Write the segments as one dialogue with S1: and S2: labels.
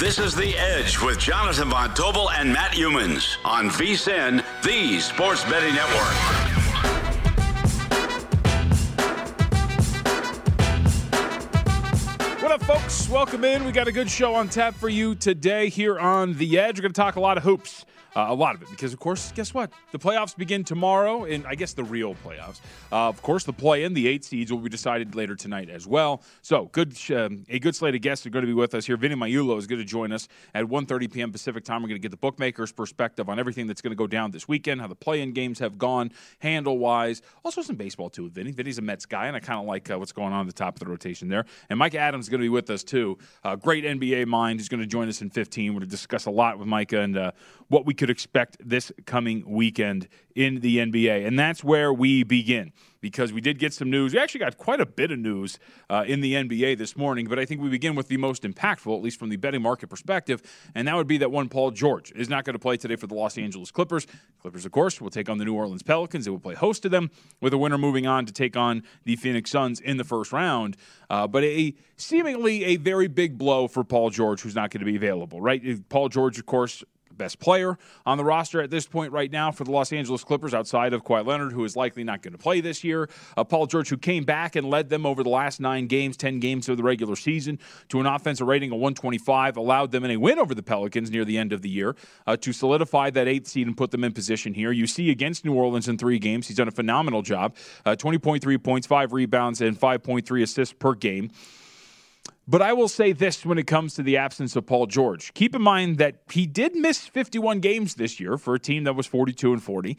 S1: This is The Edge with Jonathan Von Tobel and Matt Youmans on VSIN, the Sports Betting Network.
S2: What up, folks? Welcome in. We got a good show on tap for you today here on The Edge. We're going to talk a lot of hoops. Uh, a lot of it, because of course, guess what? The playoffs begin tomorrow, and I guess the real playoffs. Uh, of course, the play-in, the eight seeds, will be decided later tonight as well. So, good, um, a good slate of guests are going to be with us here. Vinny Magliulo is going to join us at 1:30 p.m. Pacific time. We're going to get the bookmakers' perspective on everything that's going to go down this weekend, how the play-in games have gone, handle-wise. Also, some baseball too with Vinny. Vinny's a Mets guy, and I kind of like uh, what's going on at the top of the rotation there. And Mike Adams is going to be with us too. Uh, great NBA mind. He's going to join us in 15. We're going to discuss a lot with Micah and uh, what we could expect this coming weekend in the NBA. And that's where we begin because we did get some news. We actually got quite a bit of news uh, in the NBA this morning, but I think we begin with the most impactful, at least from the betting market perspective, and that would be that one Paul George is not going to play today for the Los Angeles Clippers. Clippers, of course, will take on the New Orleans Pelicans. They will play host to them, with a winner moving on to take on the Phoenix Suns in the first round. Uh, but a seemingly a very big blow for Paul George, who's not going to be available, right? Paul George, of course, best player on the roster at this point right now for the Los Angeles Clippers, outside of Kawhi Leonard, who is likely not going to play this year. Uh, Paul George, who came back and led them over the last nine games, 10 games of the regular season, to an offensive rating of 125, allowed them in a win over the Pelicans near the end of the year uh, to solidify that eighth seed and put them in position here. You see against New Orleans in three games, he's done a phenomenal job uh, 20.3 points, five rebounds, and 5.3 assists per game. But I will say this when it comes to the absence of Paul George. Keep in mind that he did miss 51 games this year for a team that was 42 and 40.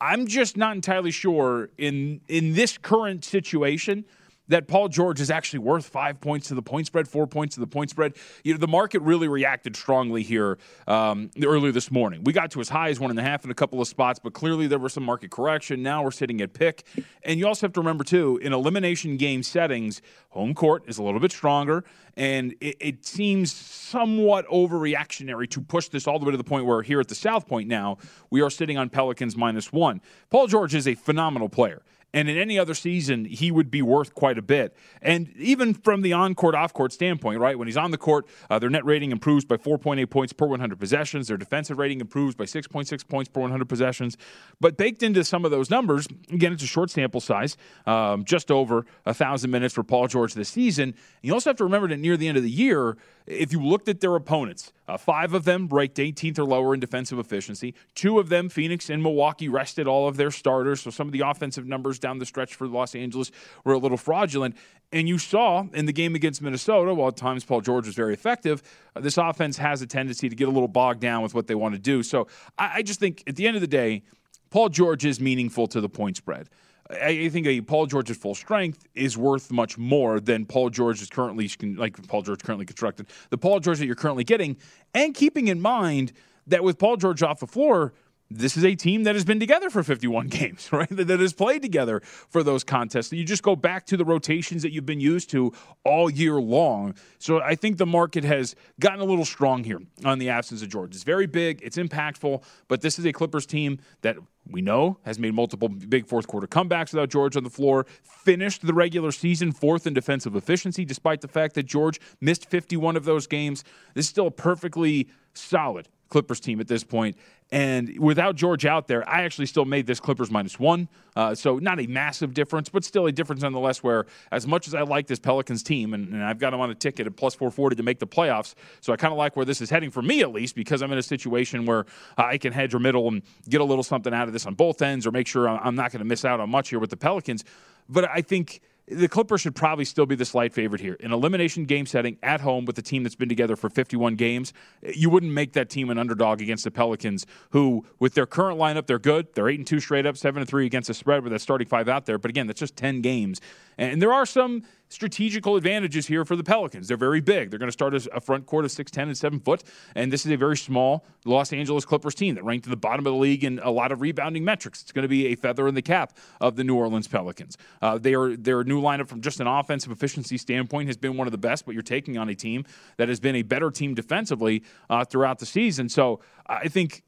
S2: I'm just not entirely sure in in this current situation that Paul George is actually worth five points to the point spread, four points to the point spread. You know, the market really reacted strongly here um, earlier this morning. We got to as high as one and a half in a couple of spots, but clearly there was some market correction. Now we're sitting at pick. And you also have to remember, too, in elimination game settings, home court is a little bit stronger, and it, it seems somewhat overreactionary to push this all the way to the point where here at the South Point now, we are sitting on Pelicans minus one. Paul George is a phenomenal player. And in any other season, he would be worth quite a bit. And even from the on court, off court standpoint, right? When he's on the court, uh, their net rating improves by 4.8 points per 100 possessions. Their defensive rating improves by 6.6 points per 100 possessions. But baked into some of those numbers, again, it's a short sample size, um, just over 1,000 minutes for Paul George this season. You also have to remember that near the end of the year, if you looked at their opponents, uh, five of them ranked 18th or lower in defensive efficiency. Two of them, Phoenix and Milwaukee, rested all of their starters. So some of the offensive numbers down the stretch for Los Angeles were a little fraudulent. And you saw in the game against Minnesota, while at times Paul George was very effective, uh, this offense has a tendency to get a little bogged down with what they want to do. So I, I just think at the end of the day, Paul George is meaningful to the point spread. I think a Paul George at full strength is worth much more than Paul George is currently like Paul George currently constructed. The Paul George that you're currently getting, and keeping in mind that with Paul George off the floor, this is a team that has been together for 51 games, right? That has played together for those contests. You just go back to the rotations that you've been used to all year long. So I think the market has gotten a little strong here on the absence of George. It's very big, it's impactful, but this is a Clippers team that we know has made multiple big fourth quarter comebacks without George on the floor, finished the regular season fourth in defensive efficiency, despite the fact that George missed 51 of those games. This is still a perfectly solid Clippers team at this point. And without George out there, I actually still made this Clippers minus one. Uh, so not a massive difference, but still a difference nonetheless. Where as much as I like this Pelicans team, and, and I've got them on a ticket at plus 440 to make the playoffs, so I kind of like where this is heading for me at least because I'm in a situation where I can hedge or middle and get a little something out of this on both ends, or make sure I'm not going to miss out on much here with the Pelicans. But I think the Clippers should probably still be the slight favorite here. In an elimination game setting at home with a team that's been together for 51 games, you wouldn't make that team an underdog against the Pelicans, who, with their current lineup, they're good. They're 8 and 2 straight up, 7 and 3 against the spread with that starting five out there. But again, that's just 10 games. And there are some strategical advantages here for the Pelicans. They're very big. They're going to start as a front court of 6'10 and 7 foot. And this is a very small Los Angeles Clippers team that ranked at the bottom of the league in a lot of rebounding metrics. It's going to be a feather in the cap of the New Orleans Pelicans. Uh, they are, their new lineup from just an offensive efficiency standpoint has been one of the best, but you're taking on a team that has been a better team defensively uh, throughout the season. So I think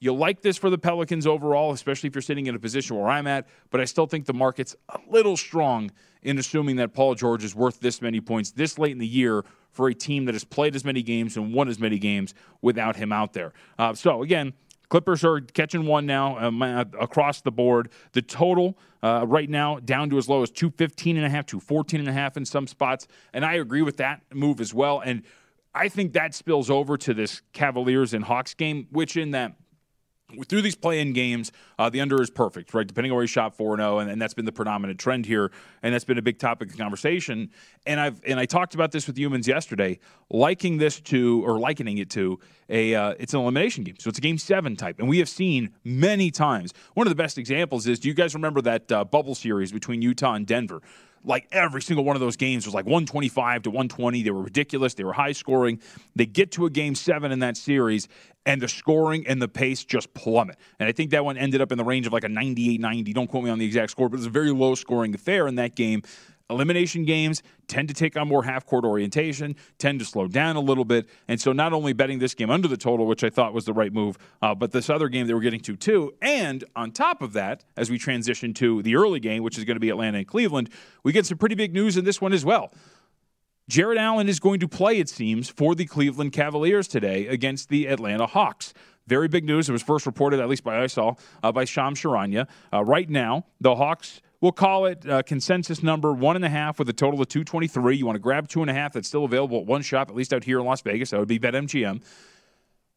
S2: you like this for the Pelicans overall, especially if you're sitting in a position where I'm at, but I still think the market's a little strong in assuming that Paul George is worth this many points this late in the year for a team that has played as many games and won as many games without him out there. Uh, so, again, Clippers are catching one now um, uh, across the board. The total uh, right now down to as low as 215 and a half, 214 and a half in some spots. And I agree with that move as well. And I think that spills over to this Cavaliers and Hawks game, which in that – through these play-in games, uh, the under is perfect, right? Depending on where you shot 4-0, and, and that's been the predominant trend here, and that's been a big topic of conversation. And I've and I talked about this with Youmans yesterday, liking this to or likening it to a uh, it's an elimination game, so it's a game seven type, and we have seen many times. One of the best examples is, do you guys remember that uh, bubble series between Utah and Denver? like every single one of those games was like 125 to 120. They were ridiculous. They were high scoring. They get to a game seven in that series, and the scoring and the pace just plummet. And I think that one ended up in the range of like a 98 90. Don't quote me on the exact score, but it was a very low scoring affair in that game elimination games tend to take on more half court orientation, tend to slow down a little bit. And so, not only betting this game under the total, which I thought was the right move, uh, but this other game they were getting to too. And on top of that, as we transition to the early game, which is going to be Atlanta and Cleveland, we get some pretty big news in this one as well. Jarrett Allen is going to play, it seems, for the Cleveland Cavaliers today against the Atlanta Hawks. Very big news. It was first reported, at least by ISOL, uh, by Shams Charania. Uh, right now, the Hawks We'll call it a consensus number one and a half with a total of 223. You want to grab two and a half that's still available at one shop, at least out here in Las Vegas. That would be BetMGM.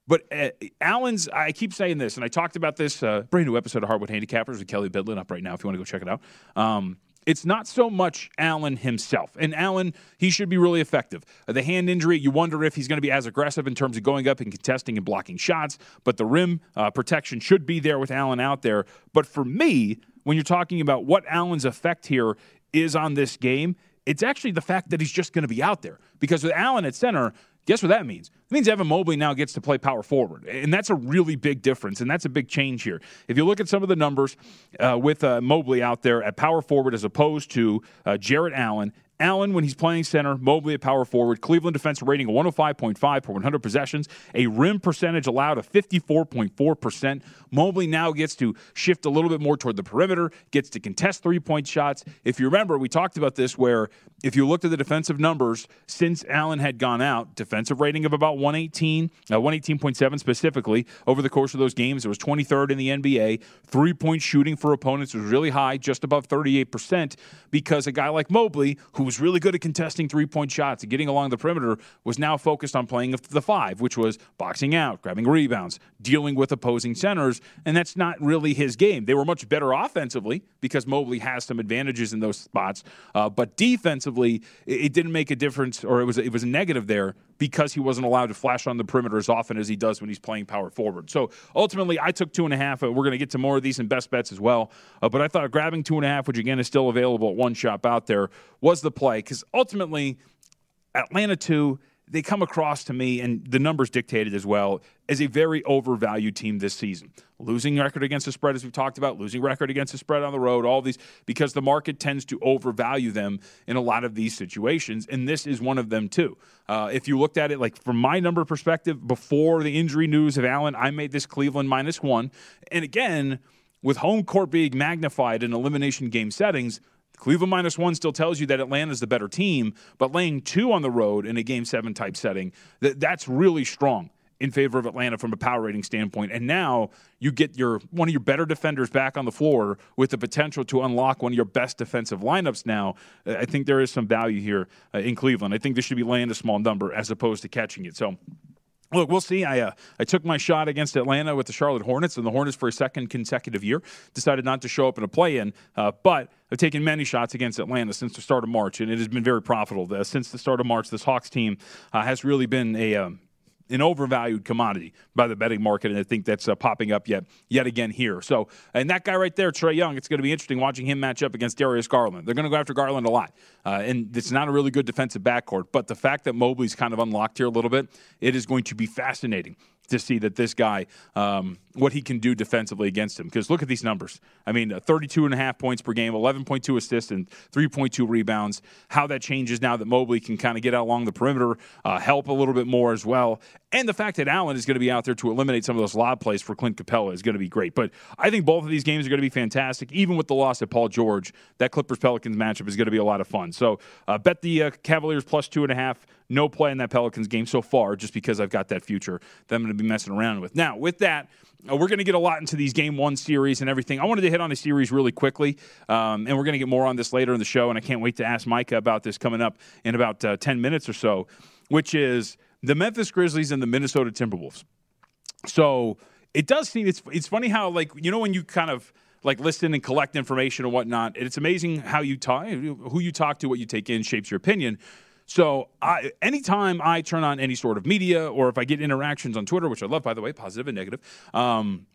S2: But uh, Allen's, I keep saying this, and I talked about this uh, brand new episode of Hardwood Handicappers with Kelly Bidlin up right now if you want to go check it out. Um, it's not so much Allen himself. And Allen, he should be really effective. Uh, the hand injury, you wonder if he's going to be as aggressive in terms of going up and contesting and blocking shots, but the rim uh, protection should be there with Allen out there. But for me, when you're talking about what Allen's effect here is on this game, it's actually the fact that he's just going to be out there. Because with Allen at center, guess what that means? It means Evan Mobley now gets to play power forward. And that's a really big difference. And that's a big change here. If you look at some of the numbers uh, with uh, Mobley out there at power forward as opposed to uh, Jarrett Allen, Allen, when he's playing center, Mobley at power forward. Cleveland defense rating of 105.5 per 100 possessions. A rim percentage allowed of 54.4%. Mobley now gets to shift a little bit more toward the perimeter, gets to contest three point shots. If you remember, we talked about this where if you looked at the defensive numbers since Allen had gone out, defensive rating of about 118, uh, 118.7 specifically over the course of those games. It was 23rd in the NBA. Three point shooting for opponents was really high, just above 38%, because a guy like Mobley, who was really good at contesting three point shots and getting along the perimeter, was now focused on playing the five, which was boxing out, grabbing rebounds, dealing with opposing centers. And that's not really his game. They were much better offensively because Mobley has some advantages in those spots. Uh, but defensively, it, it, didn't make a difference, or it was, it was a negative there because he wasn't allowed to flash on the perimeter as often as he does when he's playing power forward. So ultimately, I took two and a half. We're going to get to more of these in best bets as well. Uh, but I thought grabbing two and a half, which again is still available at one shop out there, was the play because ultimately, Atlanta 2 they come across to me, and the numbers dictated as well, as a very overvalued team this season. Losing record against the spread, as we've talked about, losing record against the spread on the road, all these, because the market tends to overvalue them in a lot of these situations, and this is one of them too. Uh, if you looked at it like from my number perspective, before the injury news of Allen, I made this Cleveland minus one. And again, with home court being magnified in elimination game settings, Cleveland minus one still tells you that Atlanta's the better team, but laying two on the road in a game seven type setting, that, that's really strong in favor of Atlanta from a power rating standpoint. And now you get your one of your better defenders back on the floor with the potential to unlock one of your best defensive lineups now. I think there is some value here uh, in Cleveland. I think this should be laying a small number as opposed to catching it. So Look, we'll see. I uh, I took my shot against Atlanta with the Charlotte Hornets, and the Hornets for a second consecutive year decided not to show up in a play-in. Uh, but I've taken many shots against Atlanta since the start of March, and it has been very profitable. Uh, since the start of March, this Hawks team uh, has really been a um, an overvalued commodity by the betting market, and I think that's uh, popping up yet yet again here. So, and that guy right there, Trae Young, it's going to be interesting watching him match up against Darius Garland. They're going to go after Garland a lot, uh, and it's not a really good defensive backcourt. But the fact that Mobley's kind of unlocked here a little bit, it is going to be fascinating to see that this guy, um, what he can do defensively against him. Because look at these numbers. I mean, uh, 32 and a half points per game, 11.2 assists, and 3.2 rebounds. How that changes now that Mobley can kind of get out along the perimeter, uh, help a little bit more as well. And the fact that Allen is going to be out there to eliminate some of those lob plays for Clint Capela is going to be great. But I think both of these games are going to be fantastic. Even with the loss of Paul George, that Clippers Pelicans matchup is going to be a lot of fun. So uh, bet the uh, Cavaliers plus two and a half. No play in that Pelicans game so far, just because I've got that future that I'm going to be messing around with. Now, with that, uh, we're going to get a lot into these game one series and everything. I wanted to hit on a series really quickly, um, and we're going to get more on this later in the show. And I can't wait to ask Micah about this coming up in about uh, 10 minutes or so, which is the Memphis Grizzlies and the Minnesota Timberwolves. So it does seem it's it's funny how like you know when you kind of like listen and collect information and whatnot. It's amazing how you talk, who you talk to, what you take in shapes your opinion. So I, anytime I turn on any sort of media or if I get interactions on Twitter, which I love, by the way, positive and negative, um,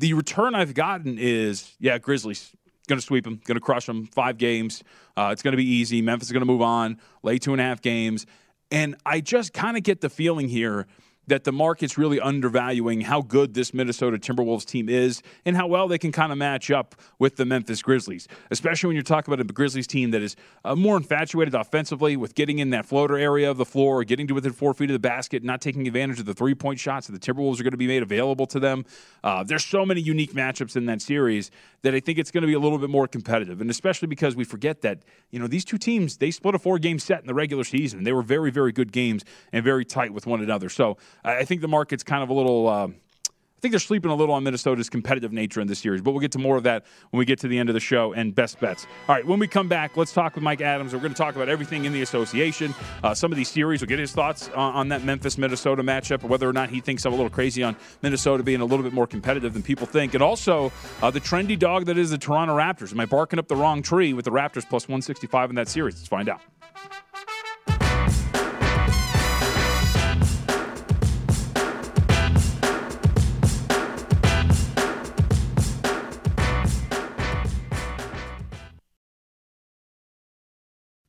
S2: the return I've gotten is, yeah, Grizzlies going to sweep them, going to crush them, five games. Uh, it's going to be easy. Memphis is going to move on, lay two and a half games. And I just kind of get the feeling here – that the market's really undervaluing how good this Minnesota Timberwolves team is and how well they can kind of match up with the Memphis Grizzlies, especially when you're talking about a Grizzlies team that is uh, more infatuated offensively with getting in that floater area of the floor, getting to within four feet of the basket, not taking advantage of the three point shots that the Timberwolves are going to be made available to them. Uh, there's so many unique matchups in that series that I think it's going to be a little bit more competitive, and especially because we forget that you know these two teams they split a four game set in the regular season. They were very very good games and very tight with one another. So I think the market's kind of a little. Uh, I think they're sleeping a little on Minnesota's competitive nature in this series, but we'll get to more of that when we get to the end of the show and best bets. All right, when we come back, let's talk with Mike Adams. We're going to talk about everything in the association, uh, some of these series. We'll get his thoughts on, on that Memphis Minnesota matchup, whether or not he thinks I'm a little crazy on Minnesota being a little bit more competitive than people think, and also uh, the trendy dog that is the Toronto Raptors. Am I barking up the wrong tree with the Raptors plus 165 in that series? Let's find out.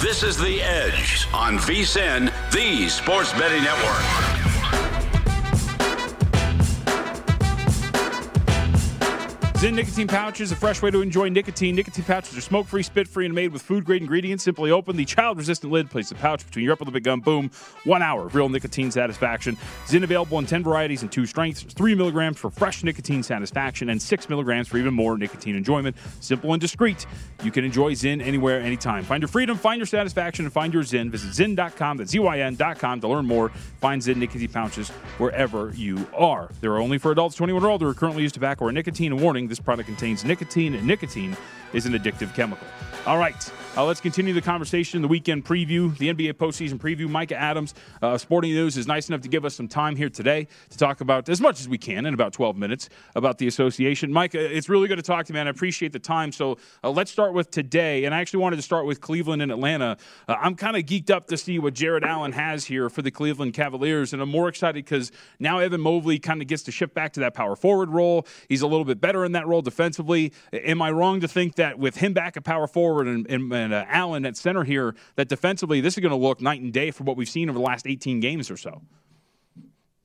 S1: This is The Edge on VSIN, the Sports Betting Network.
S2: Zyn nicotine pouches, a fresh way to enjoy nicotine. Nicotine pouches are smoke free, spit free, and made with food grade ingredients. Simply open the child resistant lid, place the pouch between your upper lip and gum, boom. One hour of real nicotine satisfaction. Zyn available in 10 varieties and two strengths. 3 milligrams for fresh nicotine satisfaction and 6 milligrams for even more nicotine enjoyment. Simple and discreet. You can enjoy Zyn anywhere, anytime. Find your freedom, find your satisfaction, and find your Zyn. Visit Zyn.com, that's Z-Y-N.com to learn more. Find Zyn nicotine pouches wherever you are. They're only for adults 21 or older who are currently use tobacco or nicotine. Warning, this product contains nicotine, and nicotine is an addictive chemical. All right, uh, let's continue the conversation. The weekend preview, the NBA postseason preview. Micah Adams, uh, Sporting News, is nice enough to give us some time here today to talk about as much as we can in about 12 minutes about the association. Micah, it's really good to talk to you, man. I appreciate the time. So uh, let's start with today. And I actually wanted to start with Cleveland and Atlanta. Uh, I'm kind of geeked up to see what Jarrett Allen has here for the Cleveland Cavaliers. And I'm more excited because now Evan Mobley kind of gets to shift back to that power forward role. He's a little bit better in that role defensively. Am I wrong to think that with him back at power forward and, and, and uh, Allen at center here, that defensively this is going to look night and day from what we've seen over the last 18 games or so?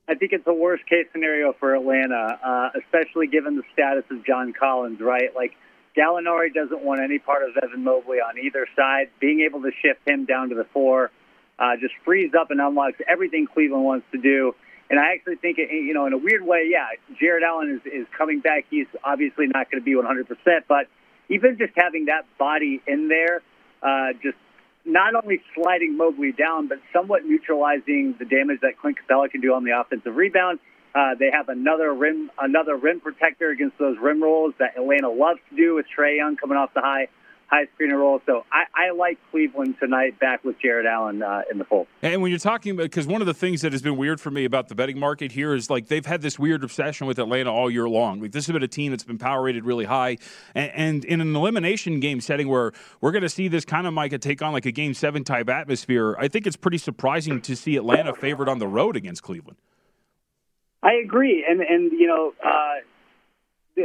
S3: I think it's a worst case scenario for Atlanta, uh, especially given the status of John Collins, right? Like, Gallinari doesn't want any part of Evan Mobley on either side. Being able to shift him down to the four uh, just frees up and unlocks everything Cleveland wants to do. And I actually think, it, you know, in a weird way, yeah, Jarrett Allen is, is coming back. He's obviously not going to be 100%, but even just having that body in there, uh, just not only sliding Mobley down, but somewhat neutralizing the damage that Clint Capela can do on the offensive rebound. Uh, they have another rim, another rim protector against those rim rolls that Atlanta loves to do with Trae Young coming off the high, high screener roll. So I, I like Cleveland tonight back with Jarrett Allen uh, in the fold.
S2: And when you're talking about, because one of the things that has been weird for me about the betting market here is like they've had this weird obsession with Atlanta all year long. Like this has been a team that's been power rated really high, and, and in an elimination game setting where we're going to see this kind of Micah take on like a game seven type atmosphere, I think it's pretty surprising to see Atlanta favored on the road against Cleveland.
S3: I agree, and and you know, uh,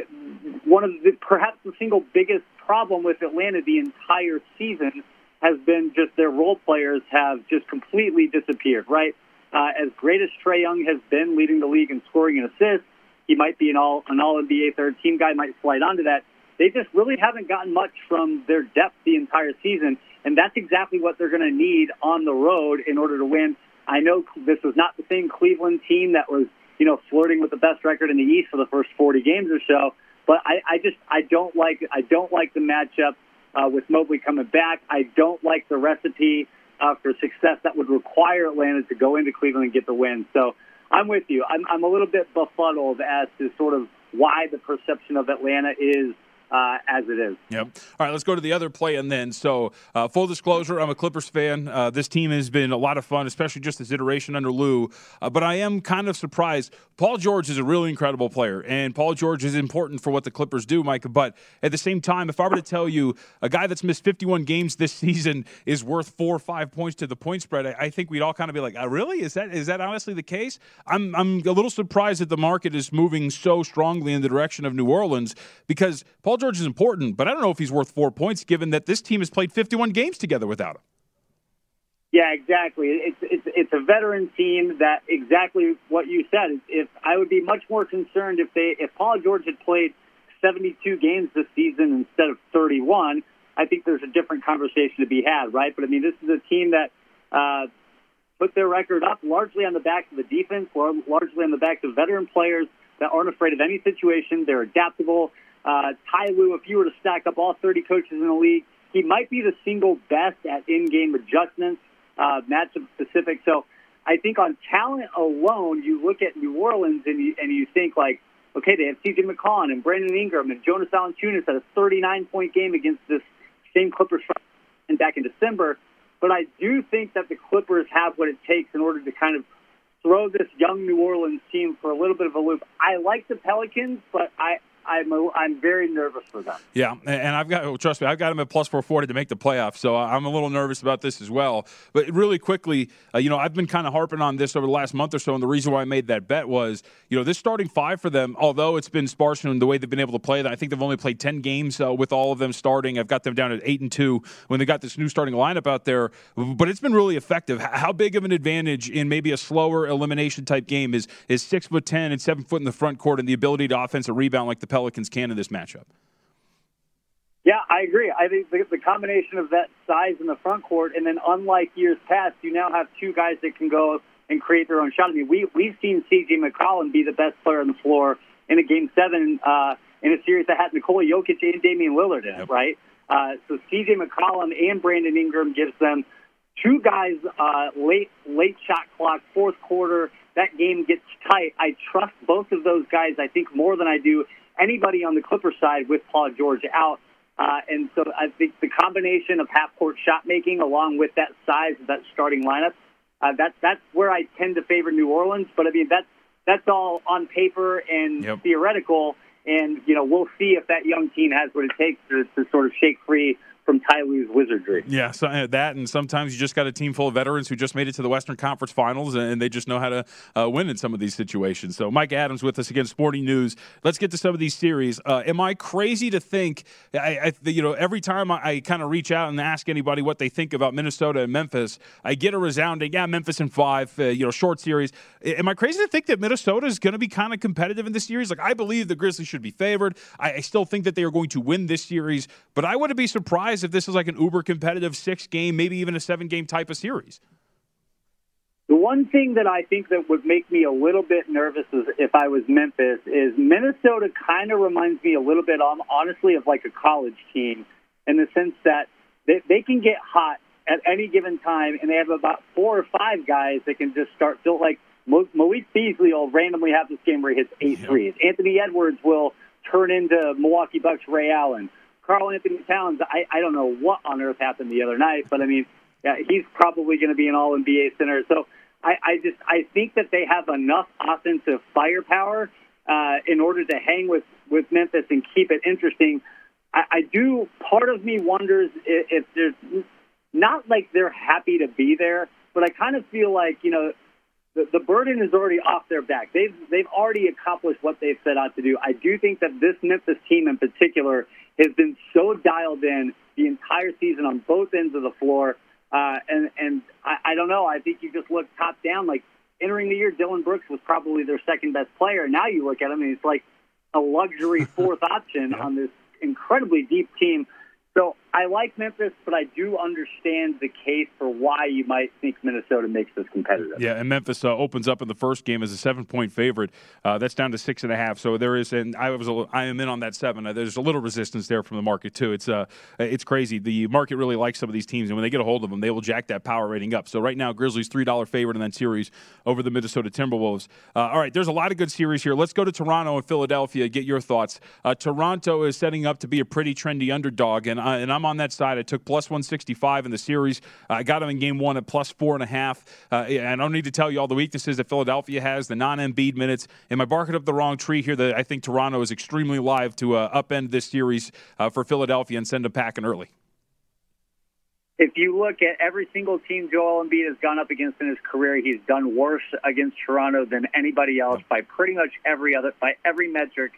S3: one of the perhaps the single biggest problem with Atlanta the entire season has been just their role players have just completely disappeared. Right, uh, as great as Trae Young has been leading the league in scoring and assists, he might be an all an All NBA third team guy, might slide onto that. They just really haven't gotten much from their depth the entire season, and that's exactly what they're going to need on the road in order to win. I know this was not the same Cleveland team that was, you know, flirting with the best record in the East for the first 40 games or so. But I, I just I don't like I don't like the matchup uh, with Mobley coming back. I don't like the recipe uh, for success that would require Atlanta to go into Cleveland and get the win. So I'm with you. I'm, I'm a little bit befuddled as to sort of why the perception of Atlanta is uh, as it is.
S2: Yep. All right, let's go to the other play and then. So, uh, full disclosure, I'm a Clippers fan. Uh, this team has been a lot of fun, especially just this iteration under Lue. Uh, but I am kind of surprised. Paul George is a really incredible player, and Paul George is important for what the Clippers do, Mike. But at the same time, if I were to tell you a guy that's missed 51 games this season is worth four or five points to the point spread, I, I think we'd all kind of be like, oh, "Really? Is that is that honestly the case?" I'm I'm a little surprised that the market is moving so strongly in the direction of New Orleans because Paul George is important, but I don't know if he's worth four points given that this team has played 51 games together without him.
S3: Yeah, exactly. It's it's it's a veteran team that exactly what you said. If I would be much more concerned if they if Paul George had played 72 games this season instead of 31, I think there's a different conversation to be had, right? But I mean, this is a team that uh, put their record up largely on the back of the defense, largely on the back of veteran players that aren't afraid of any situation. They're adaptable. Uh, Ty Lue, if you were to stack up all 30 coaches in the league, he might be the single best at in-game adjustments, uh, matchup specific. So I think on talent alone, you look at New Orleans and you, and you think like, okay, they have C.J. McCollum and Brandon Ingram and Jonas Valanciunas had a 39-point game against this same Clippers and back in December. But I do think that the Clippers have what it takes in order to kind of throw this young New Orleans team for a little bit of a loop. I like the Pelicans, but I, I'm a, I'm very nervous for them.
S2: Yeah, and I've got trust me, I've got them at plus four forty to make the playoffs, so I'm a little nervous about this as well. But really quickly, uh, you know, I've been kind of harping on this over the last month or so, and the reason why I made that bet was, you know, this starting five for them, although it's been sparse in the way they've been able to play, I think they've only played ten games uh, with all of them starting. I've got them down at eight and two when they got this new starting lineup out there, but it's been really effective. How big of an advantage in maybe a slower elimination type game is is six foot ten and seven foot in the front court and the ability to offensive rebound like the Pelicans can in this matchup.
S3: Yeah, I agree. I think the, the combination of that size in the front court, and then unlike years past, you now have two guys that can go and create their own shot. I mean, we we've seen C.J. McCollum be the best player on the floor in a game seven uh, in a series that had Nikola Jokic and Damian Lillard in it, yep. right? Uh, so C.J. McCollum and Brandon Ingram gives them two guys uh, late late shot clock, fourth quarter. That game gets tight. I trust both of those guys. I think more than I do anybody on the Clipper side with Paul George out. Uh, and so I think the combination of half court shot making along with that size of that starting lineup, uh, that, that's where I tend to favor New Orleans. But I mean, that's, that's all on paper and yep. theoretical. And, you know, we'll see if that young team has what it takes to, to sort of shake free from Ty Lue's wizardry.
S2: Yeah, so uh, that, and sometimes you just got a team full of veterans who just made it to the Western Conference Finals, and they just know how to uh, win in some of these situations. So, Mike Adams with us again, Sporting News. Let's get to some of these series. Uh, am I crazy to think? I, I you know, every time I, I kind of reach out and ask anybody what they think about Minnesota and Memphis, I get a resounding, yeah, Memphis in five. Uh, you know, short series. Am I crazy to think that Minnesota is going to be kind of competitive in this series? Like, I believe the Grizzlies should be favored. I, I still think that they are going to win this series, but I wouldn't be surprised surprised if this is like an uber competitive six game, maybe even a seven game type of series.
S3: The one thing that I think that would make me a little bit nervous is if I was Memphis is Minnesota kind of reminds me a little bit, um, honestly, of like a college team in the sense that they, they can get hot at any given time, and they have about four or five guys that can just start. Feel like Malik Beasley will randomly have this game where he hits eight threes. Anthony Edwards will turn into Milwaukee Bucks Ray Allen. Karl-Anthony Towns, I, I don't know what on earth happened the other night, but I mean, yeah, he's probably going to be an All NBA center. So I, I just I think that they have enough offensive firepower uh, in order to hang with with Memphis and keep it interesting. I, I do. Part of me wonders if, if there's not like they're happy to be there, but I kind of feel like you know the, the burden is already off their back. They've they've already accomplished what they've set out to do. I do think that this Memphis team in particular has been so dialed in the entire season on both ends of the floor. Uh, and and I, I don't know. I think you just look top down. Like entering the year, Dillon Brooks was probably their second best player. Now you look at him, and he's like a luxury fourth option on this incredibly deep team. So I like Memphis, but I do understand the case for why you might think Minnesota makes this competitive.
S2: Yeah, and Memphis uh, opens up in the first game as a seven-point favorite. Uh, that's down to six and a half. So there is, and I was, a, I am in on that seven. Uh, there's a little resistance there from the market too. It's uh, it's crazy. The market really likes some of these teams, and when they get a hold of them, they will jack that power rating up. So right now, Grizzlies three dollar favorite in that series over the Minnesota Timberwolves. Uh, all right, there's a lot of good series here. Let's go to Toronto and Philadelphia. Get your thoughts. Uh, Toronto is setting up to be a pretty trendy underdog, and I, and I'm on that side. I took plus 165 in the series. I got him in game one at plus four and a half. Uh, I don't need to tell you all the weaknesses that Philadelphia has, the non-Embiid minutes. Am I barking up the wrong tree here? That I think Toronto is extremely live to uh, upend this series uh, for Philadelphia and send them packing early.
S3: If you look at every single team Joel Embiid has gone up against in his career, he's done worse against Toronto than anybody else by pretty much every other by every metric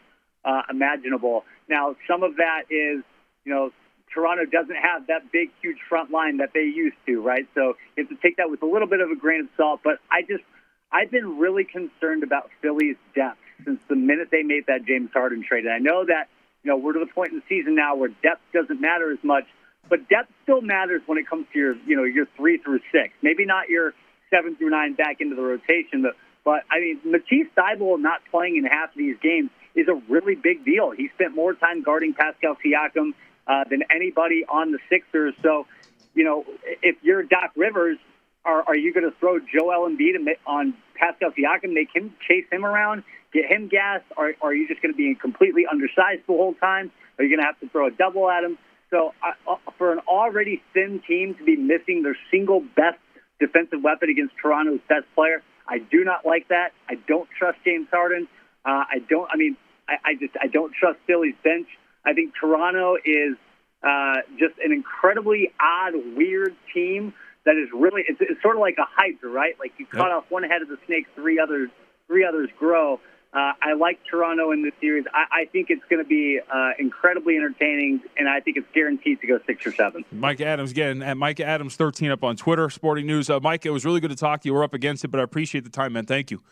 S3: uh, imaginable. Now, some of that is, you know, Toronto doesn't have that big, huge front line that they used to, right? So you have to take that with a little bit of a grain of salt. But I just, I've been really concerned about Philly's depth since the minute they made that James Harden trade. And I know that, you know, we're to the point in the season now where depth doesn't matter as much, but depth still matters when it comes to your, you know, your three through six. Maybe not your seven through nine back into the rotation, but, but I mean, Matisse Thybulle not playing in half of these games is a really big deal. He spent more time guarding Pascal Siakam uh, than anybody on the Sixers. So, you know, if you're Doc Rivers, are, are you going to throw Joel Embiid on Pascal Siakam, make him chase him around, get him gas, or, or are you just going to be completely undersized the whole time? Are you going to have to throw a double at him? So, uh, for an already thin team to be missing their single best defensive weapon against Toronto's best player, I do not like that. I don't trust James Harden. Uh, I don't. I mean, I, I just I don't trust Philly's bench. I think Toronto is uh, just an incredibly odd, weird team that is really it's, it's sort of like a hydra, right? Like you cut yep. off one head of the snake, three others three others grow. Uh, I like Toronto in this series. I, I think it's going to be uh, incredibly entertaining, and I think it's guaranteed to go six or seven.
S2: Mike Adams again at Mike Adams thirteen up on Twitter, Sporting News. Uh, Mike, it was really good to talk to you. We're up against it, but I appreciate the time, man. Thank you.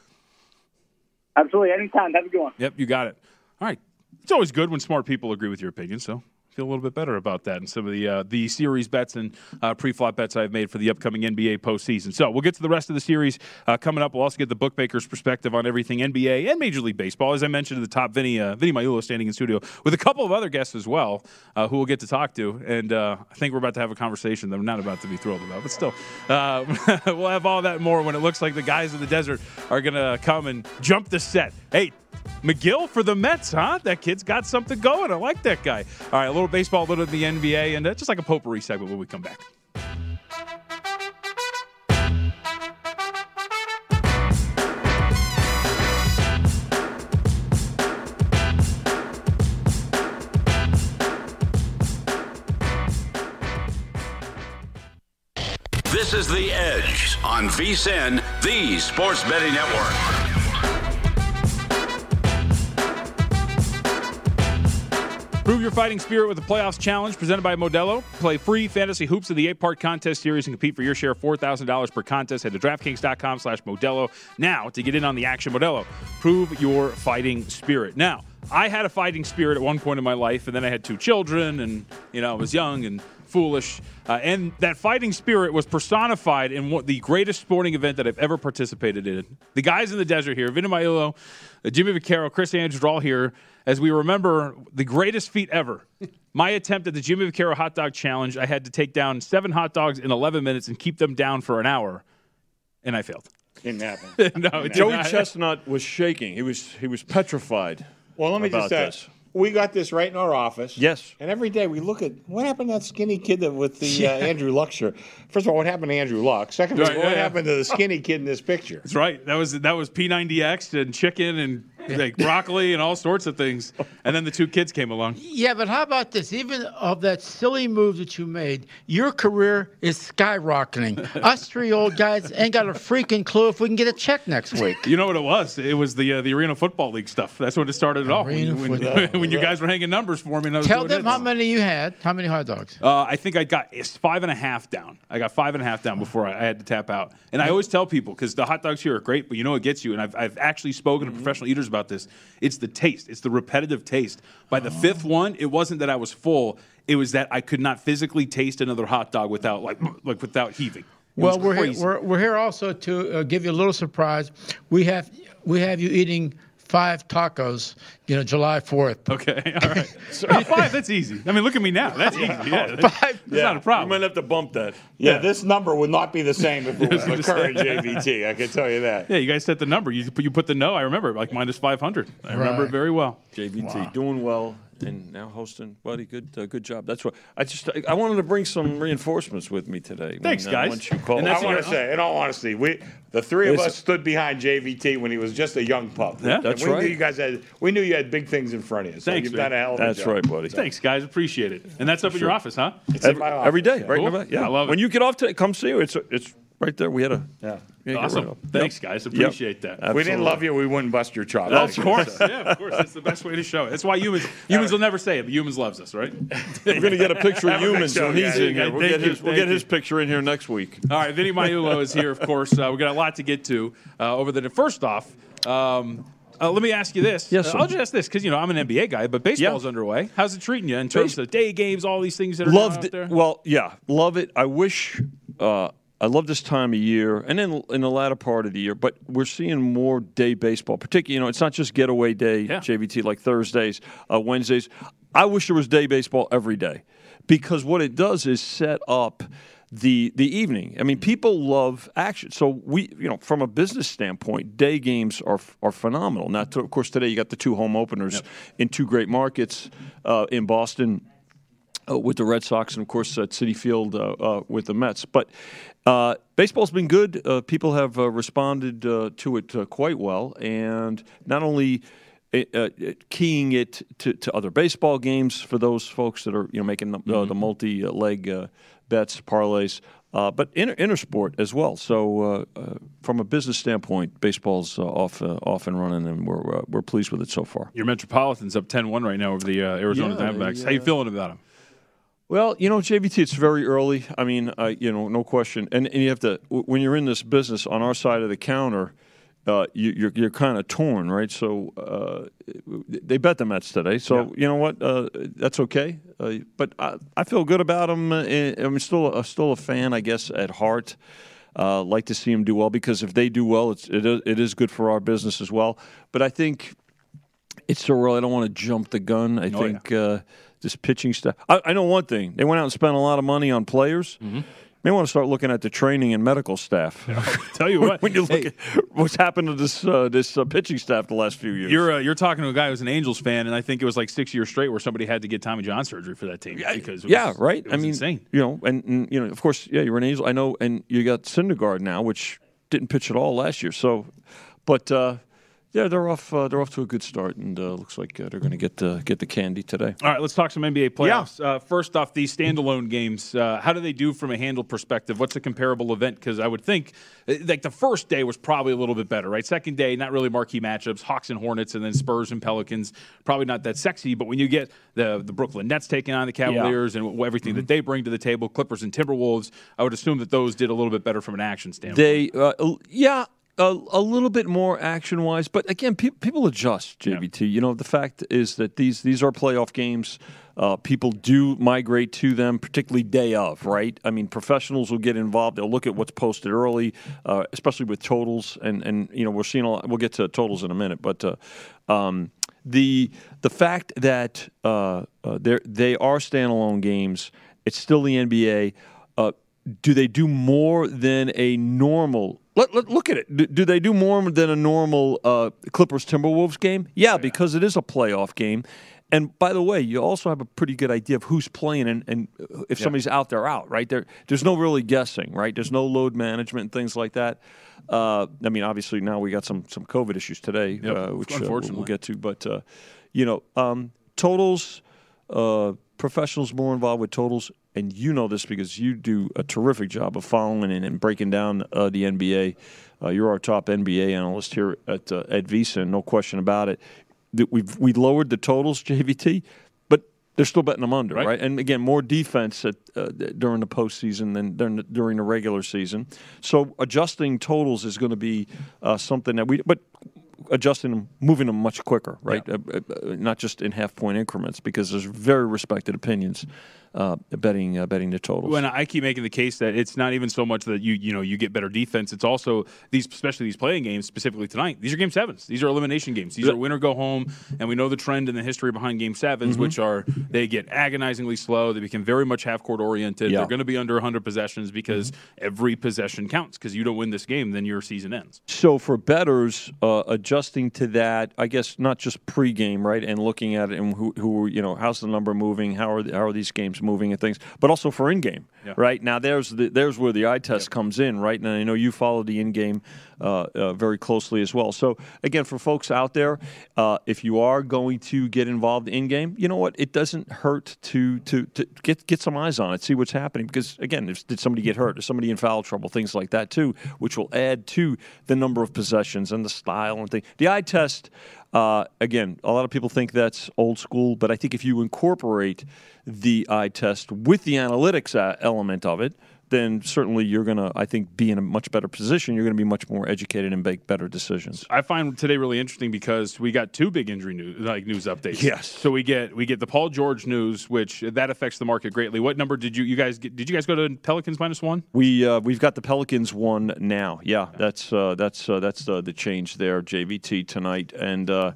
S3: Absolutely, anytime. Have a good one.
S2: Yep, you got it. All right. It's always good when smart people agree with your opinion, so feel a little bit better about that and some of the uh, the series bets and uh, pre-flop bets I've made for the upcoming NBA postseason. So we'll get to the rest of the series uh, coming up. We'll also get the bookmakers' perspective on everything NBA and Major League Baseball. As I mentioned at the top, Vinny uh, Vinny Magliulo standing in studio with a couple of other guests as well, uh, who we'll get to talk to. And uh, I think we're about to have a conversation that I'm not about to be thrilled about, but still, we'll have all that more when it looks like the guys in the desert are going to come and jump the set. Hey, Megill for the Mets, huh? That kid's got something going. I like that guy. All right, a little baseball, a little of the NBA, and uh, just like a potpourri segment when we come back.
S1: This is The Edge on VSIN, the Sports Betting Network.
S2: Prove your fighting spirit with the Playoffs Challenge presented by Modelo. Play free fantasy hoops in the eight-part contest series and compete for your share of $4,000 per contest. Head to DraftKings.com slash Modelo now to get in on the action. Modelo, prove your fighting spirit. Now, I had a fighting spirit at one point in my life, and then I had two children, and, you know, I was young and foolish. Uh, and that fighting spirit was personified in what the greatest sporting event that I've ever participated in. The guys in the desert here, Vinny Magliulo, uh, Jimmy Vaccaro, Chris Andrews are all here as we remember the greatest feat ever. My attempt at the Jimmy Vaccaro hot dog challenge, I had to take down seven hot dogs in 11 minutes and keep them down for an hour, and I failed.
S4: Didn't happen.
S2: no, didn't
S4: Joey Chestnut was shaking. He was he was petrified.
S5: Well, let me just
S4: ask.
S5: We got this right in our office.
S4: Yes.
S5: And every day we look at what happened to that skinny kid that, with the yeah. uh, Andrew Luck shirt. First of all, what happened to Andrew Luck? Second of all, right, what yeah, happened yeah. to the skinny kid in this picture?
S2: That's right. That was that was P90X and chicken and like broccoli and all sorts of things. And then the two kids came along.
S6: Yeah, but how about this? Even of that silly move that you made, your career is skyrocketing. Us three old guys ain't got a freaking clue if we can get a check next week.
S2: You know what it was? It was the uh, the Arena Football League stuff. That's what it started it off. When, when, when, you guys were hanging numbers for me.
S6: Tell them how many you had. How many hot dogs?
S2: Uh, I think I got five and a half down. I got five and a half down before I, I had to tap out. And I always tell people because the hot dogs here are great, but you know what gets you. And I've, I've actually spoken mm-hmm. to professional eaters about this. It's the taste. It's the repetitive taste. By the oh. fifth one, it wasn't that I was full. It was that I could not physically taste another hot dog without like like without heaving. It
S6: Well, we're here, we're, we're here also to uh, give you a little surprise. We have we have you eating five tacos, you know, July 4th.
S2: Okay, all right. No, five, that's easy. I mean, look at me now. That's easy. Yeah, that's,
S6: Five.
S2: that's not a problem.
S4: You might have to bump that.
S5: Yeah, this number would not be the same if it was the current JVT. I can tell you that.
S2: Yeah, you guys set the number. You put, you put the no. I remember like minus five hundred. I remember it very well.
S4: JVT doing well and now hosting, buddy. Good, uh, good job. That's what I just. I, I wanted to bring some reinforcements with me today.
S2: Thanks,
S4: uh,
S2: guys.
S4: Once you called,
S2: And that's
S5: I want
S2: what
S5: to say, in all honesty, we the three of us stood behind JVT when he was just a young pup.
S2: Yeah.
S5: And
S4: That's
S5: we
S4: right.
S5: Knew you guys had. We knew you had big things in front of you. So
S2: Thanks,
S5: you've
S2: man.
S5: done a hell of a
S4: That's
S5: job.
S4: right, buddy.
S2: Thanks, guys. Appreciate it. And that's up at your office, huh?
S5: It's in
S4: Every,
S5: my office,
S4: day,
S5: yeah.
S4: right? in
S2: Cool.
S4: the back? Yeah,
S2: I love it.
S4: When you get off to come see you, it's it's right there. We had a
S5: Yeah.
S4: yeah, get
S2: Awesome.
S4: rid of-
S2: Thanks,
S4: Yep.
S2: guys.
S4: Yep.
S2: Appreciate that.
S5: If we didn't love you, we wouldn't bust your chops.
S2: Of course, yeah, of course. That's the best way to show it. That's why Youmans Youmans will never say it, but Youmans loves us, right?
S4: We're gonna get a picture of
S5: Have a good Youmans
S4: when he's
S5: guys.
S4: in here. We'll get his we'll get his picture in here next week.
S2: All right, Vinny Magliulo is here, of course. Uh, we got a lot to get to uh, over the. First off, um, uh, let me ask you this.
S4: Yes, sir.
S2: I'll just ask this because you know I'm an NBA guy, but baseball's underway. How's it treating you in terms
S4: Base-
S2: of day games, all these things that are
S4: Loved
S2: out
S4: it.
S2: there?
S4: Well, yeah, love it. I wish uh, I love this time of year, and then in the latter part of the year. But we're seeing more day baseball, particularly. You know, it's not just getaway day
S2: Yeah.
S4: JVT like Thursdays, uh, Wednesdays. I wish there was day baseball every day, because what it does is set up the the evening. I mean, people love action. So we, you know, from a business standpoint, day games are are phenomenal. Now, to, of course, today you got the two home openers in two great markets uh, in Boston uh, with the Red Sox and, of course, at Citi Field uh, uh, with the Mets. But uh, baseball's been good. Uh, people have uh, responded uh, to it uh, quite well, and not only. Uh, uh, keying it to, to other baseball games for those folks that are you know making the, uh, the multi-leg uh, bets parlays, uh, but inter, intersport as well. So uh, uh, from a business standpoint, baseball's uh, off uh, off and running, and we're uh, we're pleased with it so far.
S2: Your Metropolitans up 10-1 right now over the uh, Arizona
S4: Yeah,
S2: Diamondbacks. How you feeling about them?
S4: Well, you know, JVT, it's very early. I mean, uh, you know, no question. And, and you have to, w- when you're in this business on our side of the counter, uh, you, you're, you're kind of torn, right? So uh, they bet the Mets today. So, you know what? Uh, that's okay. Uh, but I, I feel good about them. I'm still, uh, still a fan, I guess, at heart. Uh, like to see them do well because if they do well, it's, it, is, it is good for our business as well. But I think it's so early. I don't want to jump the gun. I
S2: Oh,
S4: think uh, this pitching stuff. I, I know one thing. They went out and spent a lot of money on players.
S2: Mm-hmm.
S4: May want to start looking at the training and medical staff.
S2: Tell you what,
S4: when you look at what's happened to this uh, this uh, pitching staff the last few years.
S2: You're uh, you're talking to a guy who's an Angels fan, and I think it was like six years straight where somebody had to get Tommy John surgery for that team because was,
S4: yeah, right. I mean,
S2: insane.
S4: you know, and, and you know, of course, yeah, you're an Angel. I know, and you got Syndergaard now, which didn't pitch at all last year. So, but uh, yeah, they're off. Uh, they're off to a good start, and uh, looks like uh, they're going to get uh, get the candy today.
S2: All right, let's talk some NBA playoffs. Uh, first off, these standalone games. Uh, how do they do from a handle perspective? What's a comparable event? Because I would think, uh, like the first day was probably a little bit better, right? Second day, not really marquee matchups. Hawks and Hornets, and then Spurs and Pelicans. Probably not that sexy. But when you get the the Brooklyn Nets taking on the Cavaliers and w- everything that they bring to the table, Clippers and Timberwolves, I would assume that those did a little bit better from an action standpoint.
S4: They, uh, yeah, a, a little bit more action wise, but again, pe- people adjust. JVT, you know, the fact is that these these are playoff games. Uh, people do migrate to them, particularly day of, right? I mean, professionals will get involved. They'll look at what's posted early, uh, especially with totals, and and you know we're seeing a lot. We'll get to totals in a minute, but uh, um, the the fact that uh, uh, they they are standalone games, it's still the NBA. Uh, do they do more than a normal? Let, let look at it. Do, do they do more than a normal uh, Clippers Timberwolves game? Yeah, because it is a playoff game. And by the way, you also have a pretty good idea of who's playing and, and if somebody's out, they're out, right? There, there's no really guessing, right? There's no load management and things like that. Uh, I mean, obviously now we got some some COVID issues today,
S2: Yep,
S4: uh, which uh, we'll-
S2: unfortunately.
S4: we'll get to. But uh, you know, um, totals, uh, professionals more involved with totals, and you know this because you do a terrific job of following and, and breaking down uh, the NBA. Uh, you're our top NBA analyst here at uh, at VSIN, no question about it. That we've we lowered the totals, JVT, but they're still betting them under,
S2: Right.
S4: right? And again, more defense at, uh, during the postseason than during the, during the regular season. So adjusting totals is going to be uh, something that we, but adjusting them, moving them much quicker, right? Uh, uh, uh, not just in half point increments, because there's very respected opinions uh, betting uh, betting the totals.
S2: When I keep making the case that it's not even so much that you you know you get better defense, it's also these especially these playing games specifically tonight. These are game sevens. These are elimination games. These are win or go home, and we know the trend and the history behind game 7s
S4: Mm-hmm.
S2: which are they get agonizingly slow. They become very much half court oriented.
S4: Yeah.
S2: They're going to be under 100 possessions because
S4: Mm-hmm.
S2: every possession counts. Because you don't win this game, then your season ends.
S4: So for betters, uh, adjusting to that, I guess not just pregame, right, and looking at it and who, who you know, how's the number moving, how are the, how are these games moving and things, but also for in-game,
S2: Yeah.
S4: right? Now there's the, there's where the eye test comes in, right? And I know you follow the in-game uh, uh, very closely as well. So again, for folks out there, uh, if you are going to get involved in-game, you know what? It doesn't hurt to to, to get get some eyes on it, see what's happening. Because again, if, did somebody get hurt? Is somebody in foul trouble? Things like that too, which will add to the number of possessions and the style and thing. The eye test. Uh, again, a lot of people think that's old school, but I think if you incorporate the eye test with the analytics uh, element of it, then certainly you're going to, I think, be in a much better position. You're going to be much more educated and make better decisions.
S2: I find today really interesting because we got two big injury news like news updates.
S4: Yes.
S2: So we get we get the Paul George news, which that affects the market greatly. What number did you you guys get, did you guys go to Pelicans minus one?
S4: We uh, we've got the Pelicans one now. Yeah, that's uh, that's uh, that's uh, the change there. JVT tonight, and uh,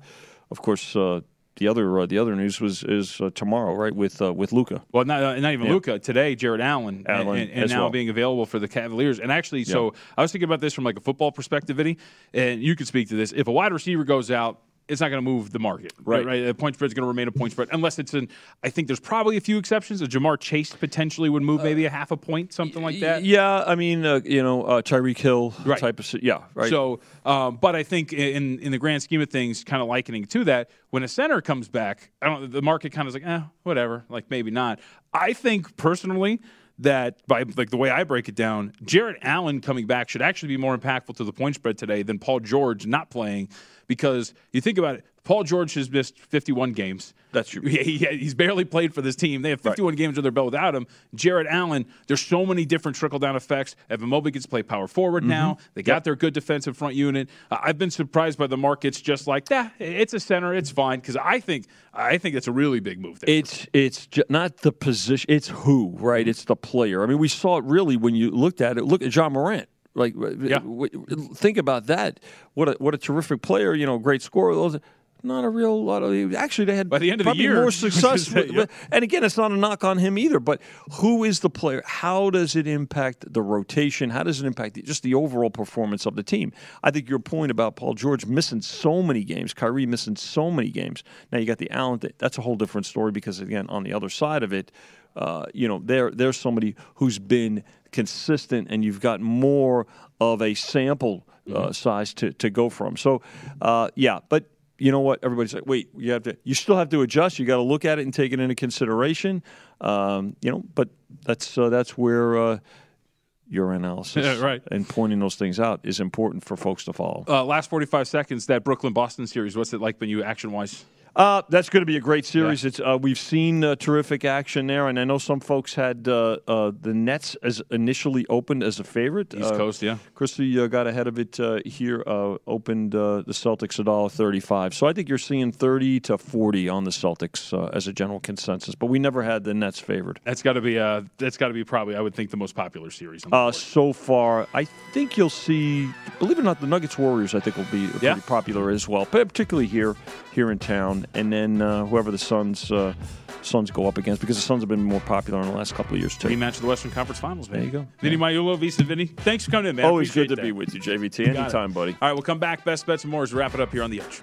S4: of course uh, the other uh, the other news was is uh, tomorrow, right? With uh, with Luka.
S2: Well, not, uh, not even
S4: Yeah.
S2: Luka today. Jarrett Allen, and-
S4: Allen
S2: and, and now
S4: well.
S2: being available for the Cavaliers. And actually, so I was thinking about this from like a football perspective, Vinny, and you could speak to this. If a wide receiver goes out. It's not going to move the market,
S4: Right.
S2: Right. The point spread is going to remain a point spread, unless it's an. I think there's probably a few exceptions. A Ja'Marr Chase potentially would move maybe a half a point, something like that.
S4: Yeah, I mean, uh, you know, uh, Tyreek Hill
S2: Right.
S4: type of. si- Yeah, right.
S2: So, um, but I think in in the grand scheme of things, kind of likening to that, when a center comes back, I don't. The market kind of is like, eh, whatever. Like maybe not. I think personally that by like the way I break it down, Jarrett Allen coming back should actually be more impactful to the point spread today than Paul George not playing, because you think about it. Paul George has missed 51 games.
S4: That's true.
S2: He, he- he's barely played for this team. They have 51 games under their belt without him. Jarrett Allen, there's so many different trickle down effects. Evan Mobley gets to play power forward now. They got their good defensive front unit. Uh, I've been surprised by the markets just like that. It's a center. It's fine because I think I think it's a really big move there.
S4: It's it's ju- not the position. It's who, right? It's the player. I mean, we saw it really when you looked at it. Look at Ja Morant. Like, uh, yeah. think about that. What a what a terrific player. You know, great scorer. Those. Not a real lot of. Actually, they had
S2: By the end of the year,
S4: more success. with-
S2: yeah.
S4: And again, it's not a knock on him either. But who is the player? How does it impact the rotation? How does it impact the, just the overall performance of the team? I think your point about Paul George missing so many games, Kyrie missing so many games. Now you got the Allen. That's a whole different story because again, on the other side of it, uh, you know, there there's somebody who's been consistent, and you've got more of a sample uh, size to to go from. So, uh, yeah, but you know what? Everybody's like, wait, you have to, you still have to adjust. You got to look at it and take it into consideration. Um, you know, but that's uh, that's where uh, your analysis
S2: Yeah, right.
S4: and pointing those things out is important for folks to follow.
S2: uh, last 45 seconds, that Brooklyn Boston series. What's it like when you action wise?
S4: Uh, that's going to be a great series. It's uh, we've seen uh, terrific action there, and I know some folks had uh, uh, the Nets as initially opened as a favorite.
S2: East
S4: Uh,
S2: Coast, yeah.
S4: Christie uh, got ahead of it uh, here. Uh, opened uh, the Celtics a dollar thirty-five. So I think you're seeing thirty to forty on the Celtics uh, as a general consensus. But we never had the Nets favored.
S2: That's got to be uh, that's got to be probably I would think the most popular series.
S4: Uh, so far, I think you'll see. Believe it or not, the Nuggets Warriors I think will be pretty
S2: Yeah.
S4: popular as well, but particularly here here in town. And then uh, whoever the Suns uh, Suns go up against, because the Suns have been more popular in the last couple of years too.
S2: Rematch of the Western Conference Finals.
S4: There you go.
S2: Vinny Magliulo, VSIN Vinny. Thanks for coming in, man.
S4: Always good
S2: Appreciate
S4: to be with you, JVT. Anytime, buddy.
S2: All right, we'll come back. Best bets and more as we wrap it up here on the Edge.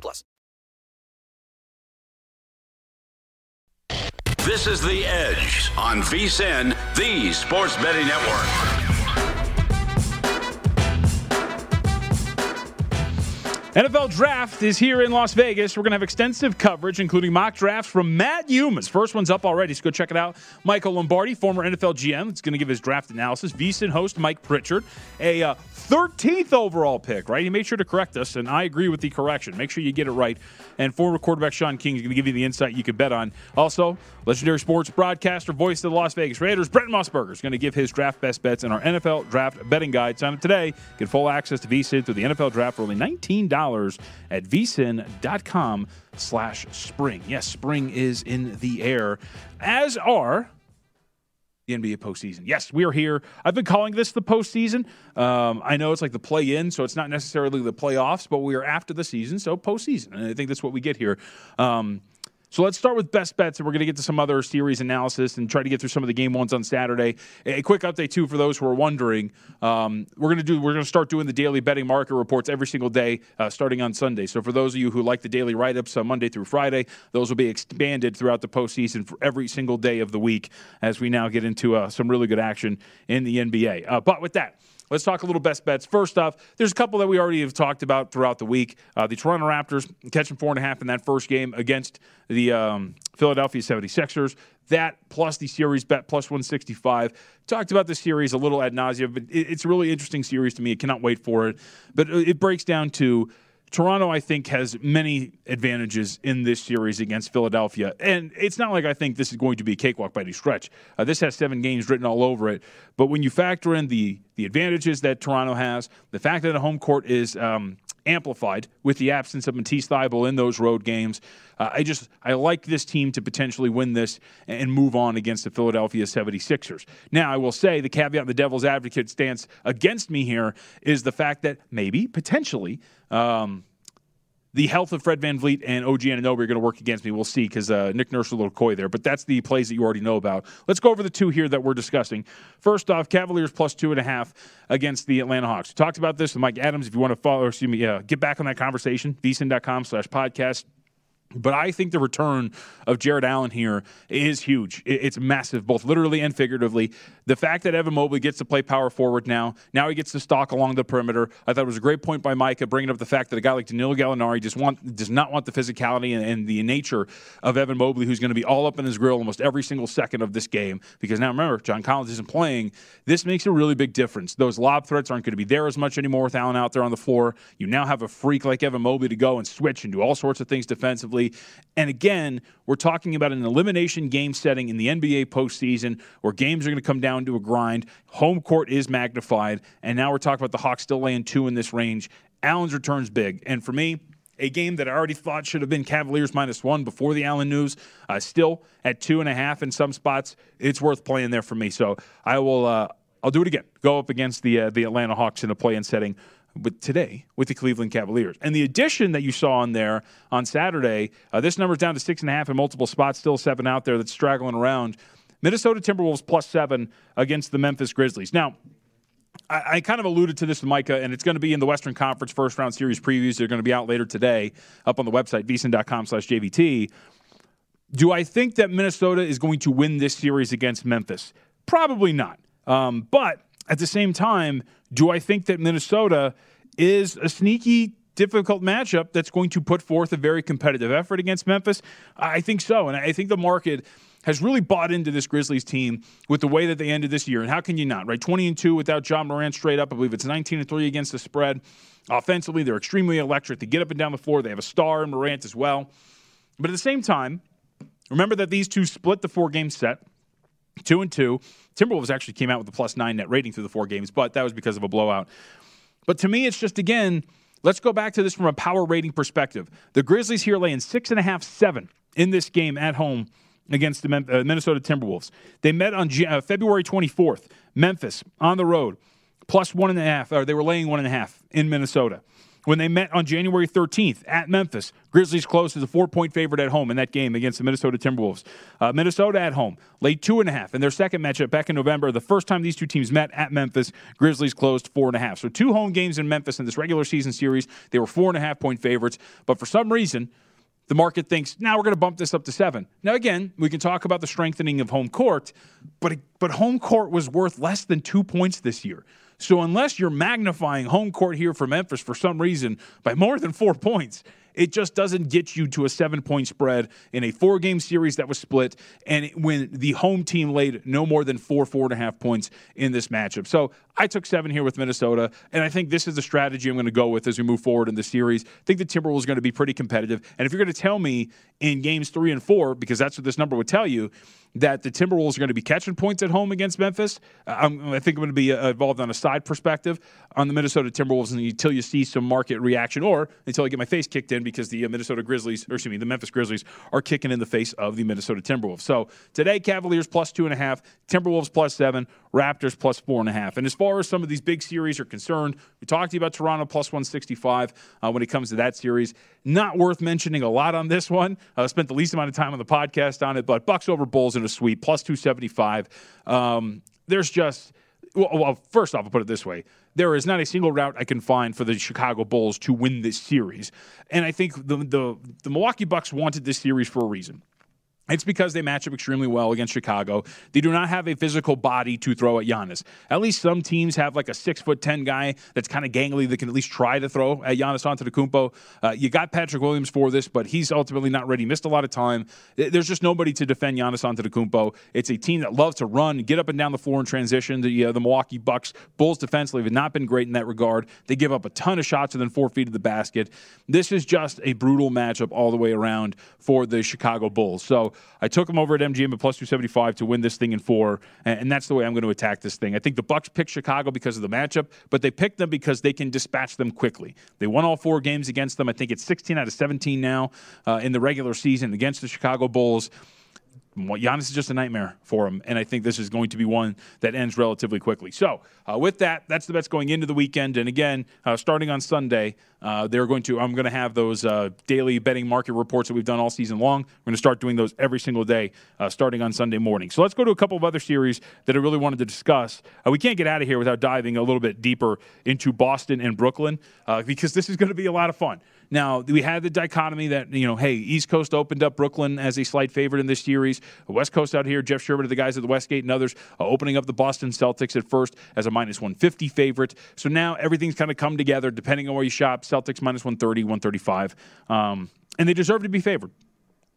S7: plus.
S1: This is The Edge on VSIN, the Sports Betting Network.
S2: NFL Draft is here in Las Vegas. We're going to have extensive coverage, including mock drafts from Matt Youmans. First one's up already, so go check it out. Michael Lombardi, former NFL GM, is going to give his draft analysis. VSIN host Mike Pritchard, a uh, 13th overall pick, right? He made sure to correct us, and I agree with the correction. Make sure you get it right. And former quarterback Shaun King is going to give you the insight you can bet on. Also, legendary sports broadcaster, voice of the Las Vegas Raiders, Brent Musburger is going to give his draft best bets in our NFL draft betting guide. Sign up today. Get full access to VSIN through the NFL draft for only $19 at vsin.com slash spring. Yes, spring is in the air, as are the NBA postseason. Yes, we are here. I've been calling this the postseason. Um, I know it's like the play in, so it's not necessarily the playoffs, but we are after the season, so postseason. And I think that's what we get here. Um, so let's start with best bets, and we're going to get to some other series analysis and try to get through some of the game ones on Saturday. A quick update too for those who are wondering: um, we're going to do we're going to start doing the daily betting market reports every single day, uh, starting on Sunday. So for those of you who like the daily write ups on Monday through Friday, those will be expanded throughout the postseason for every single day of the week as we now get into uh, some really good action in the NBA. Uh, but with that. Let's talk a little best bets. First off, there's a couple that we already have talked about throughout the week. Uh, the Toronto Raptors catching four and a half in that first game against the um, Philadelphia 76ers. That plus the series bet plus 165. Talked about the series a little ad nauseum, but it's a really interesting series to me. I cannot wait for it. But it breaks down to Toronto, I think, has many advantages in this series against Philadelphia. And it's not like I think this is going to be a cakewalk by any stretch. Uh, this has seven games written all over it. But when you factor in the, the advantages that Toronto has, the fact that the home court is um, amplified with the absence of Matisse Thybulle in those road games, uh, I just I like this team to potentially win this and move on against the Philadelphia 76ers. Now, I will say the caveat the devil's advocate stance against me here is the fact that maybe, potentially, um, the health of Fred VanVleet and OG Anunoby are going to work against me. We'll see because uh, Nick Nurse a little coy there, but that's the plays that you already know about. Let's go over the two here that we're discussing. First off, Cavaliers plus two and a half against the Atlanta Hawks. We talked about this with Micah Adams. If you want to follow, excuse me, uh, get back on that conversation, vsin.com slash podcast. But I think the return of Jarrett Allen here is huge. It's massive, both literally and figuratively. The fact that Evan Mobley gets to play power forward now, now he gets to stalk along the perimeter. I thought it was a great point by Micah bringing up the fact that a guy like Danilo Gallinari just want does not want the physicality and, and the nature of Evan Mobley, who's going to be all up in his grill almost every single second of this game. Because now remember, John Collins isn't playing. This makes a really big difference. Those lob threats aren't going to be there as much anymore with Allen out there on the floor. You now have a freak like Evan Mobley to go and switch and do all sorts of things defensively. And again, we're talking about an elimination game setting in the NBA postseason where games are going to come down to a grind. Home court is magnified. And now we're talking about the Hawks still laying two in this range. Allen's return's big. And for me, a game that I already thought should have been Cavaliers minus one before the Allen news, uh, still at two and a half in some spots. It's worth playing there for me. So I will. Uh, I'll do it again. Go up against the uh, the Atlanta Hawks in a play-in setting with today with the Cleveland Cavaliers. And the addition that you saw on there on Saturday, uh, this number's down to six and a half in multiple spots, still seven out there that's straggling around. Minnesota Timberwolves plus seven against the Memphis Grizzlies. Now, I, I kind of alluded to this with Micah, and it's going to be in the Western Conference first round series previews. They're going to be out later today up on the website, vsin.com slash JVT. Do I think that Minnesota is going to win this series against Memphis? Probably not. Um, but at the same time, do I think that Minnesota is a sneaky, difficult matchup that's going to put forth a very competitive effort against Memphis? I think so. And I think the market has really bought into this Grizzlies team with the way that they ended this year. And how can you not, right? 20 and 2 without Ja Morant straight up. I believe it's 19 and 3 against the spread. Offensively, they're extremely electric. They get up and down the floor. They have a star in Morant as well. But at the same time, remember that these two split the four game set, two and two. Timberwolves actually came out with a plus nine net rating through the four games, but that was because of a blowout. But to me, it's just again, let's go back to this from a power rating perspective. The Grizzlies here laying six and a half, seven in this game at home against the uh, Minnesota Timberwolves. They met on uh, February 24th, Memphis on the road, plus one and a half, or they were laying one and a half in Minnesota. When they met on January 13th at Memphis, Grizzlies closed as a four point favorite at home in that game against the Minnesota Timberwolves. Uh, Minnesota at home laid two and a half in their second matchup back in November. The first time these two teams met at Memphis, Grizzlies closed four and a half. So two home games in Memphis in this regular season series. They were four and a half point favorites, but for some reason, the market thinks now we're going to bump this up to seven. Now, again, we can talk about the strengthening of home court, but but home court was worth less than two points this year. So unless you're magnifying home court here for Memphis for some reason by more than four points, it just doesn't get you to a seven point spread in a four game series that was split, and when the home team laid no more than four, four and a half points in this matchup. So I took seven here with Minnesota, and I think this is the strategy I'm going to go with as we move forward in the series. I think the Timberwolves are going to be pretty competitive. And if you're going to tell me in games three and four, because that's what this number would tell you, that the Timberwolves are going to be catching points at home against Memphis. I'm, i think I'm going to be uh, involved on a side perspective on the Minnesota Timberwolves until you see some market reaction or until I get my face kicked in because the uh, Minnesota Grizzlies, or excuse me, the Memphis Grizzlies are kicking in the face of the Minnesota Timberwolves. So today, Cavaliers plus two and a half, Timberwolves plus seven, Raptors plus four and a half. And as far as some of these big series are concerned, we talked to you about Toronto plus 165 uh, when it comes to that series. Not worth mentioning a lot on this one. I uh, spent the least amount of time on the podcast on it, but Bucks over Bulls in a sweep plus 275. Um, there's just well, well, first off, I'll put it this way: there is not a single route I can find for the Chicago Bulls to win this series, and I think the the, the Milwaukee Bucks wanted this series for a reason. It's because they match up extremely well against Chicago. They do not have a physical body to throw at Giannis. At least some teams have like a six foot ten guy that's kind of gangly that can at least try to throw at Giannis Antetokounmpo. Uh, you got Patrick Williams for this, but he's ultimately not ready. Missed a lot of time. There's just nobody to defend Giannis Antetokounmpo. It's a team that loves to run, get up and down the floor in transition. The uh, the Milwaukee Bucks Bulls defensively have not been great in that regard. They give up a ton of shots within four feet of the basket. This is just a brutal matchup all the way around for the Chicago Bulls. So I took them over at MGM at plus 275 to win this thing in four, and that's the way I'm going to attack this thing. I think the Bucks picked Chicago because of the matchup, but they picked them because they can dispatch them quickly. They won all four games against them. I think it's 16 out of 17 now uh, in the regular season against the Chicago Bulls. Giannis is just a nightmare for him, and I think this is going to be one that ends relatively quickly. So, uh, with that, that's the bets going into the weekend. And again, uh, starting on Sunday, uh, they're going to. I'm going to have those uh, daily betting market reports that we've done all season long. We're going to start doing those every single day, uh, starting on Sunday morning. So let's go to a couple of other series that I really wanted to discuss. Uh, we can't get out of here without diving a little bit deeper into Boston and Brooklyn because this is going to be a lot of fun. Now, we had the dichotomy that, you know, hey, East Coast opened up Brooklyn as a slight favorite in this series. West Coast out here, Jeff Sherman, the guys at the Westgate and others, uh, opening up the Boston Celtics at first as a minus 150 favorite. So now everything's kind of come together depending on where you shop. Celtics minus 130, 135. Um, and they deserve to be favored.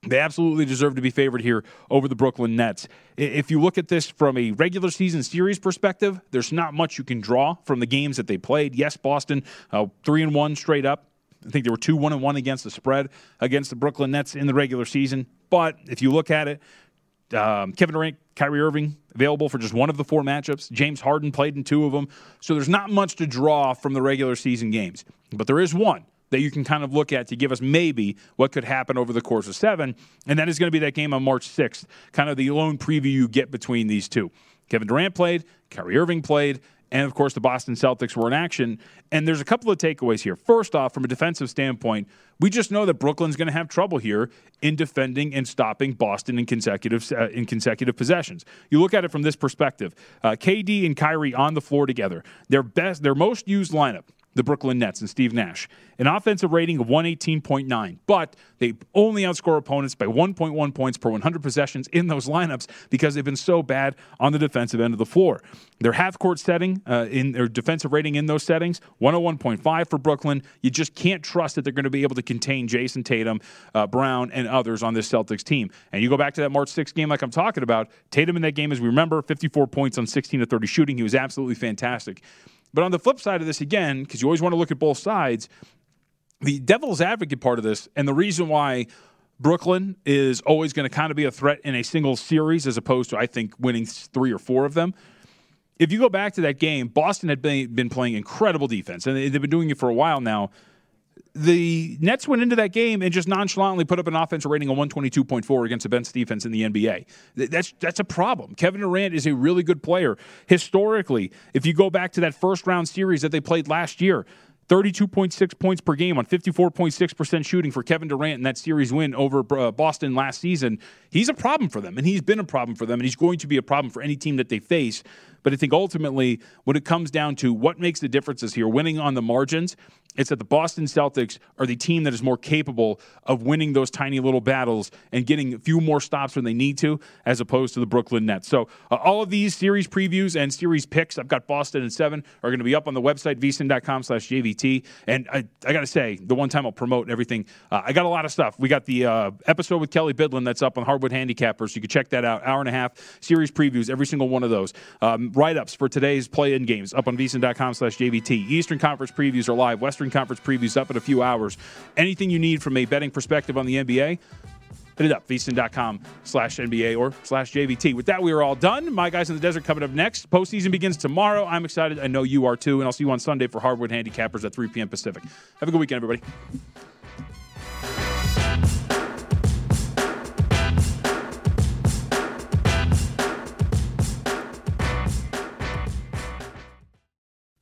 S2: They absolutely deserve to be favored here over the Brooklyn Nets. If you look at this from a regular season series perspective, there's not much you can draw from the games that they played. Yes, Boston uh, three and one straight up. I think they were two one and one against the spread against the Brooklyn Nets in the regular season. But if you look at it, um, Kevin Durant, Kyrie Irving available for just one of the four matchups. James Harden played in two of them. So there's not much to draw from the regular season games. But there is one that you can kind of look at to give us maybe what could happen over the course of seven. And that is going to be that game on March 6th, kind of the lone preview you get between these two. Kevin Durant played, Kyrie Irving played, and of course the Boston Celtics were in action. And there's a couple of takeaways here. First off, from a defensive standpoint, we just know that Brooklyn's going to have trouble here in defending and stopping Boston in consecutive uh, in consecutive possessions. You look at it from this perspective: uh, KD and Kyrie on the floor together, their best, their most used lineup the Brooklyn Nets and Steve Nash. An offensive rating of 118.9, but they only outscore opponents by 1.1 points per 100 possessions in those lineups because they've been so bad on the defensive end of the floor. Their half court setting uh, in their defensive rating in those settings, 101.5 for Brooklyn. You just can't trust that they're going to be able to contain Jayson Tatum, uh, Brown, and others on this Celtics team. And you go back to that March 6th game, like I'm talking about, Tatum in that game, as we remember, 54 points on 16 to 30 shooting. He was absolutely fantastic. But on the flip side of this, again, because you always want to look at both sides, the devil's advocate part of this, and the reason why Brooklyn is always going to kind of be a threat in a single series as opposed to, I think, winning three or four of them. If you go back to that game, Boston had been, been playing incredible defense, and they've been doing it for a while now. The Nets went into that game and just nonchalantly put up an offensive rating of 122.4 against the bench defense in the NBA. That's that's a problem. Kevin Durant is a really good player. Historically, if you go back to that first round series that they played last year, 32.6 points per game on 54.6% shooting for Kevin Durant in that series win over uh, Boston last season. He's a problem for them, and he's been a problem for them, and he's going to be a problem for any team that they face. But I think ultimately, when it comes down to what makes the differences here, winning on the margins, it's that the Boston Celtics are the team that is more capable of winning those tiny little battles and getting a few more stops when they need to, as opposed to the Brooklyn Nets. So uh, all of these series previews and series picks, I've got Boston and seven, are going to be up on the website, vsin.com slash JVT. And I, I got to say, the one time I'll promote everything, uh, I got a lot of stuff. We got the uh, episode with Kelly Bidlin that's up on Hardwood Handicappers. You can check that out. Hour and a half series previews, every single one of those. Um, write-ups for today's play-in games up on vsin.com slash JVT. Eastern Conference previews are live. Western Conference previews up in a few hours. Anything you need from a betting perspective on the NBA, hit it up, vsin.com slash NBA or slash JVT. With that, we are all done. My guys in the desert coming up next. Postseason begins tomorrow. I'm excited. I know you are too. And I'll see you on Sunday for Hardwood Handicappers at 3 p.m. Pacific. Have a good weekend, everybody.